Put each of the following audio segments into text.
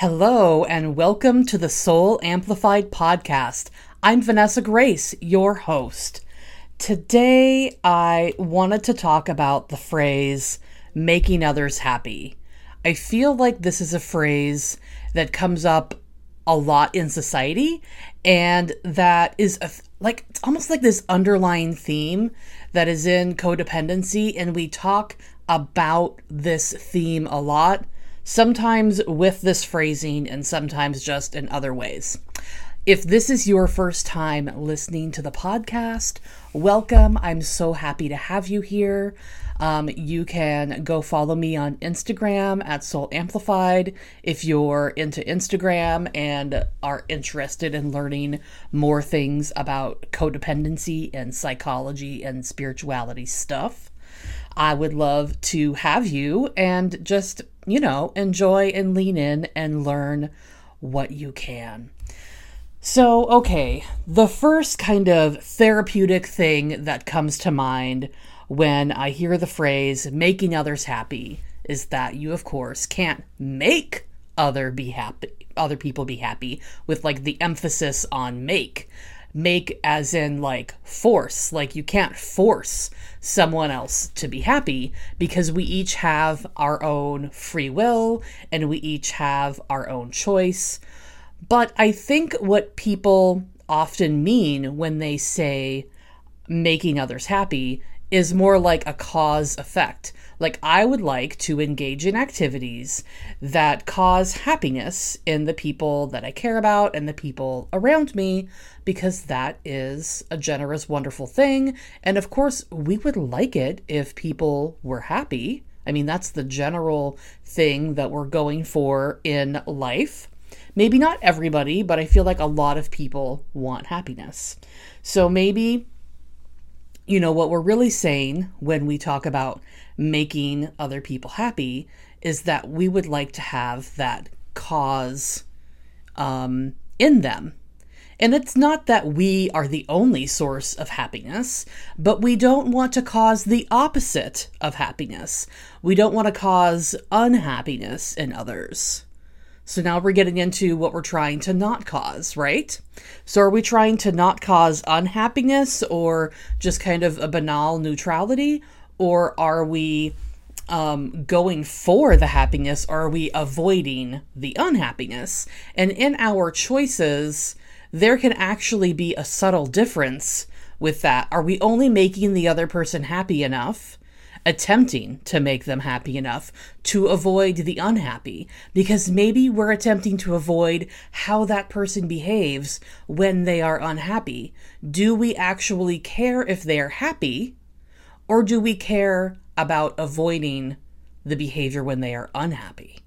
Hello, and welcome to the Soul Amplified podcast. I'm Vanessa Grace, your host. Today, I wanted to talk about the phrase making others happy. I feel like this is a phrase that comes up a lot in society and that is a, like it's almost like this underlying theme that is in codependency and we talk about this theme a lot sometimes with this phrasing and sometimes just in other ways. If this is your first time listening to the podcast, welcome. I'm so happy to have you here. Um, you can go follow me on Instagram at Soul Amplified if you're into Instagram and are interested in learning more things about codependency and psychology and spirituality stuff. I would love to have you and just, you know, enjoy and lean in and learn what you can. So, okay, the first kind of therapeutic thing that comes to mind when I hear the phrase making others happy is that you, of course, can't make other be happy other people be happy with like the emphasis on make make as in like force like you can't force someone else to be happy because we each have our own free will and we each have our own choice. But I think what people often mean when they say making others happy is more like a cause effect. Like, I would like to engage in activities that cause happiness in the people that I care about and the people around me, because that is a generous, wonderful thing. And of course, we would like it if people were happy. I mean, that's the general thing that we're going for in life. Maybe not everybody, but I feel like a lot of people want happiness. So maybe you know, what we're really saying when we talk about making other people happy is that we would like to have that cause um, in them. And it's not that we are the only source of happiness, but we don't want to cause the opposite of happiness. We don't want to cause unhappiness in others. So now we're getting into what we're trying to not cause, right? So are we trying to not cause unhappiness or just kind of a banal neutrality? Or are we um, going for the happiness? Or are we avoiding the unhappiness? And in our choices, there can actually be a subtle difference with that. Are we only making the other person happy enough? attempting to make them happy enough to avoid the unhappy because maybe we're attempting to avoid how that person behaves when they are unhappy. Do we actually care if they are happy or do we care about avoiding the behavior when they are unhappy?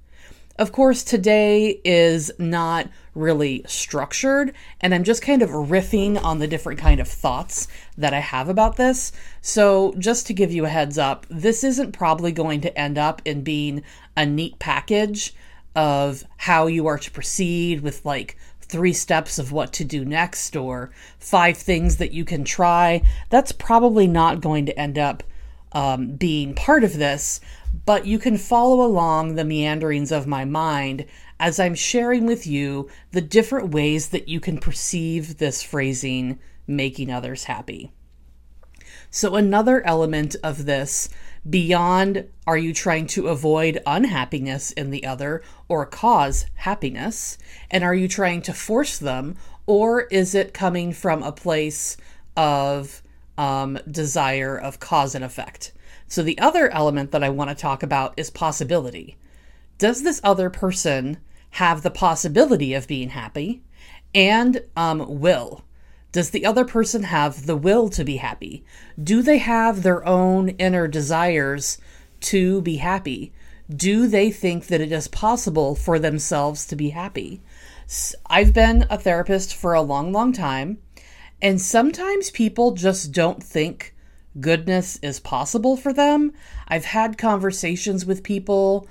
Of course, today is not really structured, and I'm just kind of riffing on the different kind of thoughts that I have about this. So, just to give you a heads up, this isn't probably going to end up in being a neat package of how you are to proceed with like three steps of what to do next or five things that you can try. That's probably not going to end up um, being part of this, but you can follow along the meanderings of my mind as I'm sharing with you the different ways that you can perceive this phrasing making others happy. So, another element of this, beyond are you trying to avoid unhappiness in the other or cause happiness? And are you trying to force them? Or is it coming from a place of um, desire of cause and effect? So, the other element that I want to talk about is possibility. Does this other person have the possibility of being happy and um, will? Does the other person have the will to be happy? Do they have their own inner desires to be happy? Do they think that it is possible for themselves to be happy? I've been a therapist for a long, long time, and sometimes people just don't think goodness is possible for them. I've had conversations with people,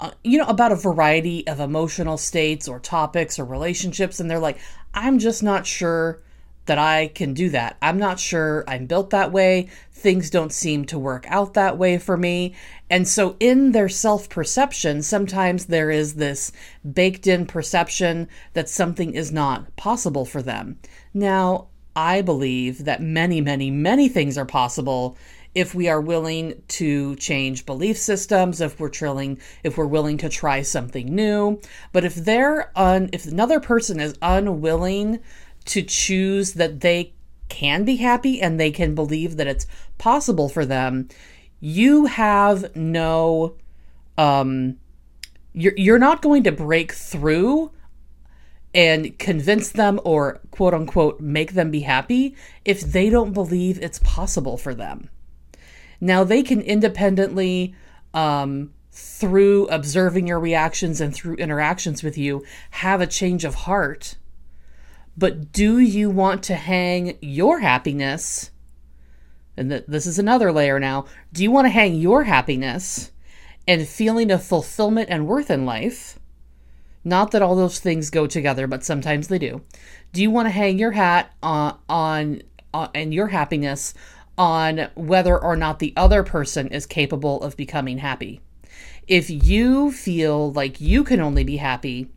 uh, you know, about a variety of emotional states or topics or relationships, and they're like, I'm just not sure that I can do that. I'm not sure I'm built that way. Things don't seem to work out that way for me. And so, in their self perception, sometimes there is this baked in perception that something is not possible for them. Now, I believe that many, many, many things are possible if we are willing to change belief systems, if we're trilling, if we're willing to try something new. But if they're un, if another person is unwilling to choose that they can be happy and they can believe that it's possible for them, you have no um you're you're not going to break through and convince them or quote unquote make them be happy if they don't believe it's possible for them. Now they can independently um through observing your reactions and through interactions with you have a change of heart but do you want to hang your happiness? And th- this is another layer now. Do you want to hang your happiness and feeling of fulfillment and worth in life? Not that all those things go together, but sometimes they do. Do you want to hang your hat on, on, on and your happiness on whether or not the other person is capable of becoming happy? If you feel like you can only be happy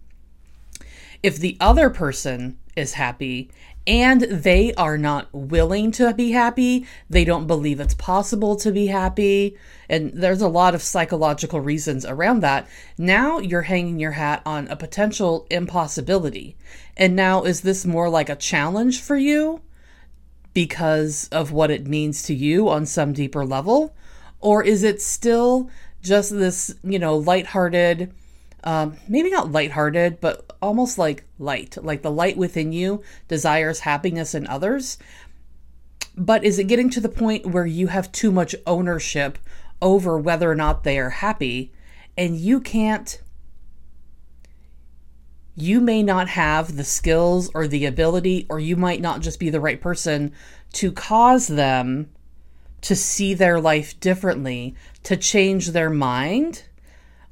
if the other person is happy and they are not willing to be happy, they don't believe it's possible to be happy, and there's a lot of psychological reasons around that. Now you're hanging your hat on a potential impossibility. And now is this more like a challenge for you because of what it means to you on some deeper level? Or is it still just this, you know, lighthearted, um, maybe not lighthearted, but almost like light, like the light within you desires happiness in others. But is it getting to the point where you have too much ownership over whether or not they are happy and you can't? You may not have the skills or the ability, or you might not just be the right person to cause them to see their life differently, to change their mind,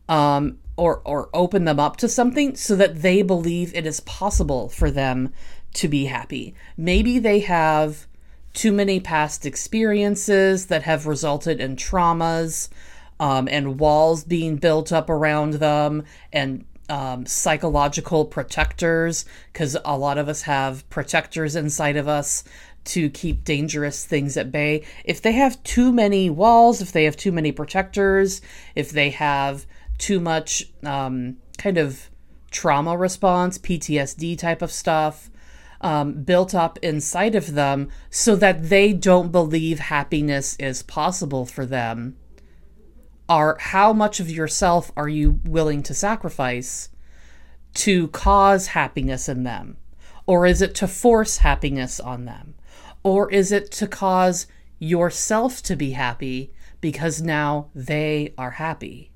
um, or or open them up to something so that they believe it is possible for them to be happy. Maybe they have too many past experiences that have resulted in traumas um, and walls being built up around them and um, psychological protectors because a lot of us have protectors inside of us to keep dangerous things at bay. If they have too many walls, if they have too many protectors, if they have too much um, kind of trauma response, PTSD type of stuff um, built up inside of them so that they don't believe happiness is possible for them. Are how much of yourself are you willing to sacrifice to cause happiness in them? Or is it to force happiness on them? Or is it to cause yourself to be happy because now they are happy?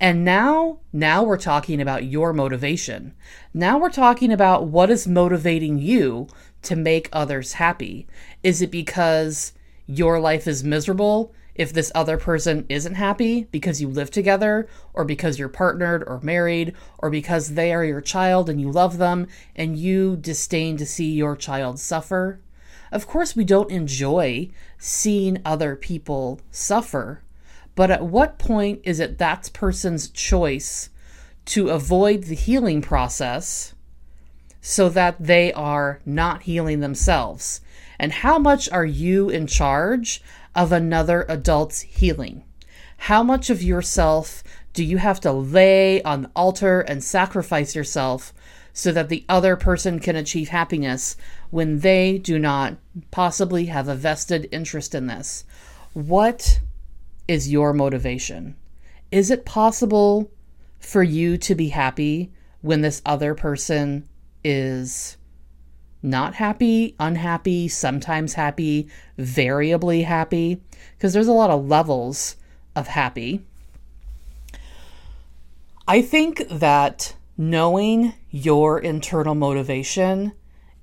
And now, now we're talking about your motivation. Now we're talking about what is motivating you to make others happy. Is it because your life is miserable if this other person isn't happy because you live together, or because you're partnered or married, or because they are your child and you love them and you disdain to see your child suffer? Of course, we don't enjoy seeing other people suffer. But at what point is it that person's choice to avoid the healing process so that they are not healing themselves? And how much are you in charge of another adult's healing? How much of yourself do you have to lay on the altar and sacrifice yourself so that the other person can achieve happiness when they do not possibly have a vested interest in this? What is your motivation? Is it possible for you to be happy when this other person is not happy, unhappy, sometimes happy, variably happy? Because there's a lot of levels of happy. I think that knowing your internal motivation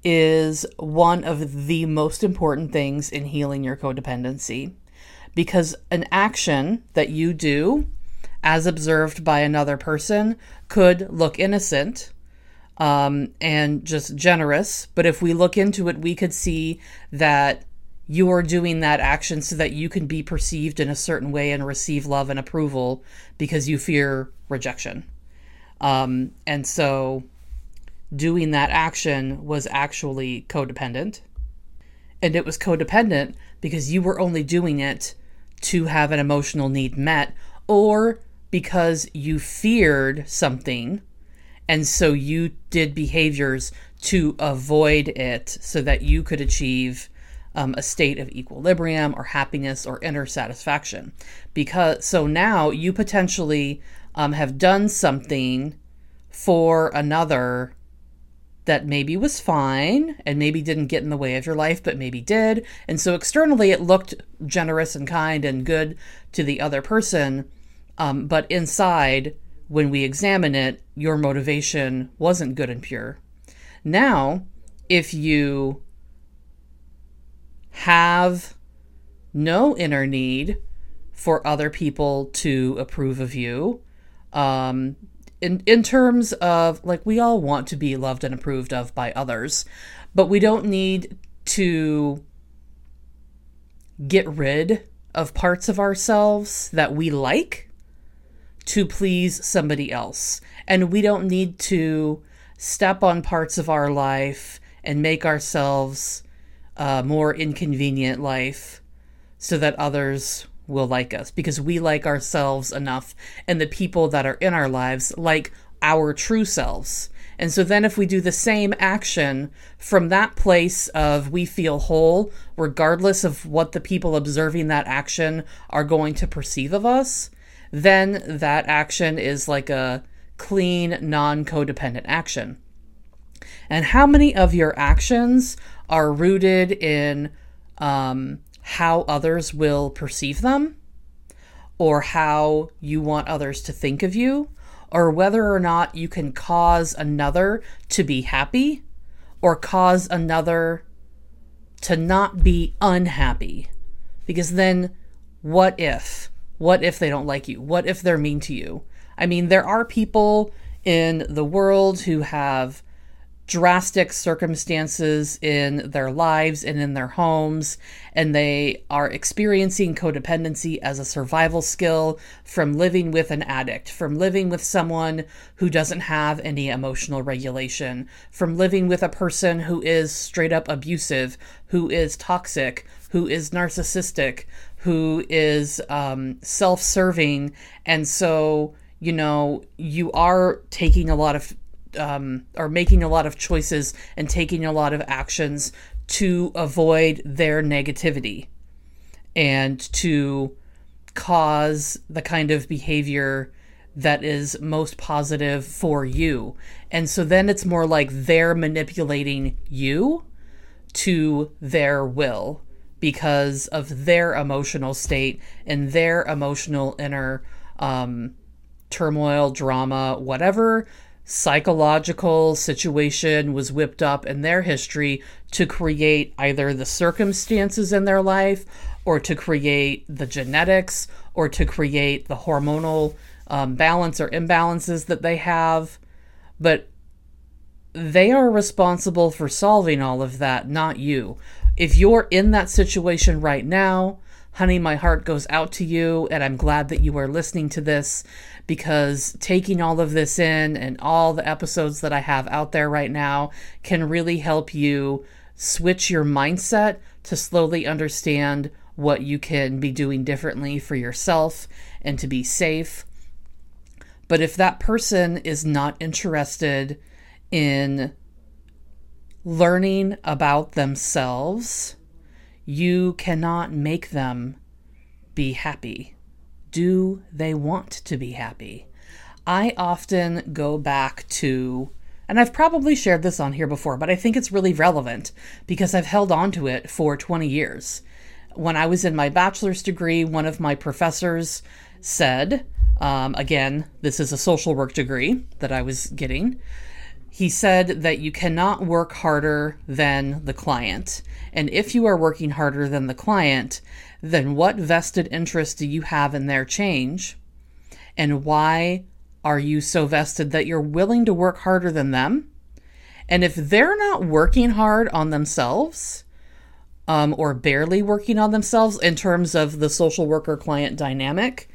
is one of the most important things in healing your codependency because an action that you do as observed by another person could look innocent um, and just generous. But if we look into it, we could see that you are doing that action so that you can be perceived in a certain way and receive love and approval because you fear rejection. Um, and so doing that action was actually codependent. And it was codependent because you were only doing it to have an emotional need met or because you feared something and so you did behaviors to avoid it so that you could achieve um, a state of equilibrium or happiness or inner satisfaction. Because so now you potentially um, have done something for another that maybe was fine and maybe didn't get in the way of your life, but maybe did. And so externally it looked generous and kind and good to the other person. Um, but inside, when we examine it, your motivation wasn't good and pure. Now, if you have no inner need for other people to approve of you, um, in in terms of like we all want to be loved and approved of by others, but we don't need to get rid of parts of ourselves that we like to please somebody else. And we don't need to step on parts of our life and make ourselves a more inconvenient life so that others will like us because we like ourselves enough and the people that are in our lives like our true selves. And so then if we do the same action from that place of we feel whole, regardless of what the people observing that action are going to perceive of us, then that action is like a clean, non codependent action. And how many of your actions are rooted in um, how others will perceive them or how you want others to think of you or whether or not you can cause another to be happy or cause another to not be unhappy. Because then, what if? What if they don't like you? What if they're mean to you? I mean, there are people in the world who have drastic circumstances in their lives and in their homes, and they are experiencing codependency as a survival skill from living with an addict, from living with someone who doesn't have any emotional regulation, from living with a person who is straight up abusive, who is toxic, who is narcissistic, who is um, self serving. And so, you know, you are taking a lot of um, are making a lot of choices and taking a lot of actions to avoid their negativity and to cause the kind of behavior that is most positive for you. And so then it's more like they're manipulating you to their will because of their emotional state and their emotional inner um, turmoil, drama, whatever psychological situation was whipped up in their history to create either the circumstances in their life or to create the genetics or to create the hormonal um, balance or imbalances that they have. But they are responsible for solving all of that, not you. If you're in that situation right now, honey, my heart goes out to you, and I'm glad that you are listening to this because taking all of this in and all the episodes that I have out there right now can really help you switch your mindset to slowly understand what you can be doing differently for yourself and to be safe. But if that person is not interested in learning about themselves, you cannot make them be happy do they want to be happy? I often go back to, and I've probably shared this on here before, but I think it's really relevant because I've held on to it for 20 years. When I was in my bachelor's degree, one of my professors said, Um, again, this is a social work degree that I was getting. He said that you cannot work harder than the client. And if you are working harder than the client, then what vested interest do you have in their change? And why are you so vested that you're willing to work harder than them? And if they're not working hard on themselves, um, or barely working on themselves in terms of the social worker client dynamic,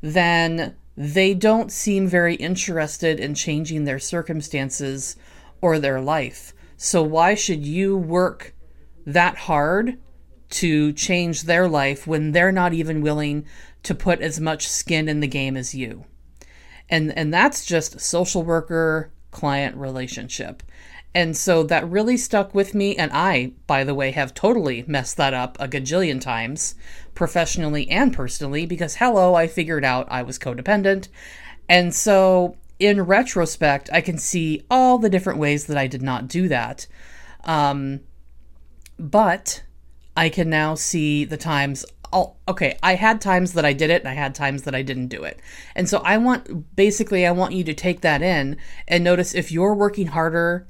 then they don't seem very interested in changing their circumstances or their life. So, why should you work that hard to change their life when they're not even willing to put as much skin in the game as you? And, and that's just social worker client relationship. And so that really stuck with me. And I, by the way, have totally messed that up a gajillion times, professionally and personally, because hello, I figured out I was codependent. And so in retrospect, I can see all the different ways that I did not do that. Um, but I can now see the times. Oh, okay, I had times that I did it and I had times that I didn't do it. And so I want, basically, I want you to take that in and notice if you're working harder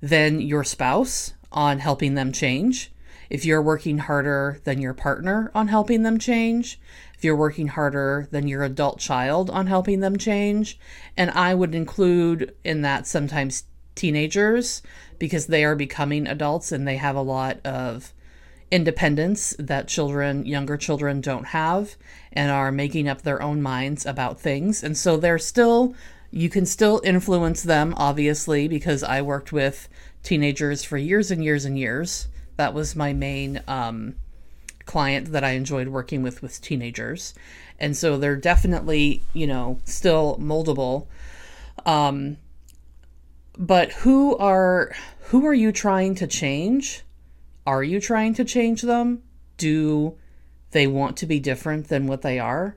than your spouse on helping them change, if you're working harder than your partner on helping them change, if you're working harder than your adult child on helping them change, and I would include in that sometimes teenagers because they are becoming adults and they have a lot of independence that children, younger children, don't have and are making up their own minds about things. And so they're still you can still influence them, obviously, because I worked with teenagers for years and years and years. That was my main um, client that I enjoyed working with with teenagers, and so they're definitely, you know, still moldable. Um, but who are who are you trying to change? Are you trying to change them? Do they want to be different than what they are?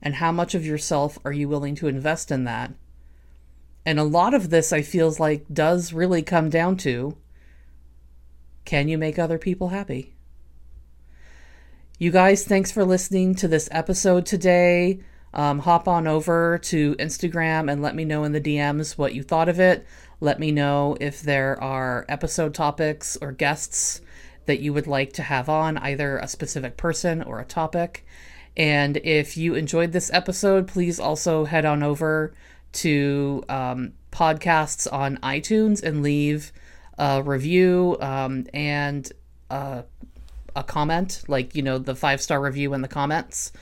And how much of yourself are you willing to invest in that? And a lot of this, I feels like, does really come down to can you make other people happy? You guys, thanks for listening to this episode today. Um, hop on over to Instagram and let me know in the DMs what you thought of it. Let me know if there are episode topics or guests that you would like to have on, either a specific person or a topic. And if you enjoyed this episode, please also head on over to um, podcasts on iTunes and leave a review um, and uh, a comment, like, you know, the five star review in the comments,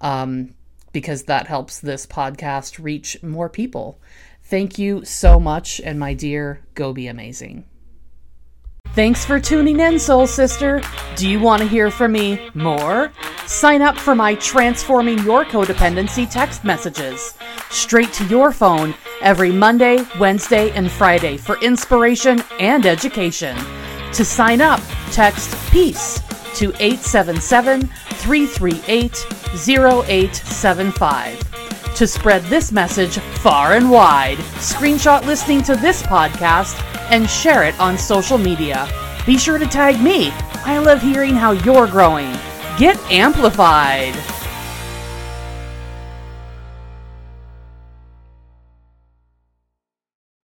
um, because that helps this podcast reach more people. Thank you so much, and my dear, go be amazing. Thanks for tuning in, Soul Sister. Do you want to hear from me more? Sign up for my Transforming Your Codependency text messages straight to your phone every Monday, Wednesday, and Friday for inspiration and education. To sign up, text PEACE to 877 338 0875. To spread this message far and wide, screenshot listening to this podcast and share it on social media. Be sure to tag me. I love hearing how you're growing. Get amplified.